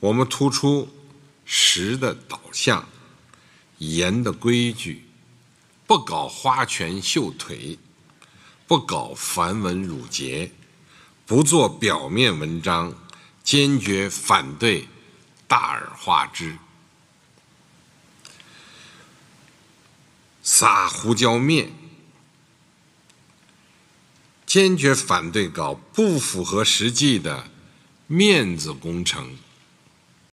我们突出实的导向严的规矩不搞花拳绣腿不搞繁文缛节不做表面文章坚决反对大而化之。撒胡椒面坚决反对搞不符合实际的面子工程。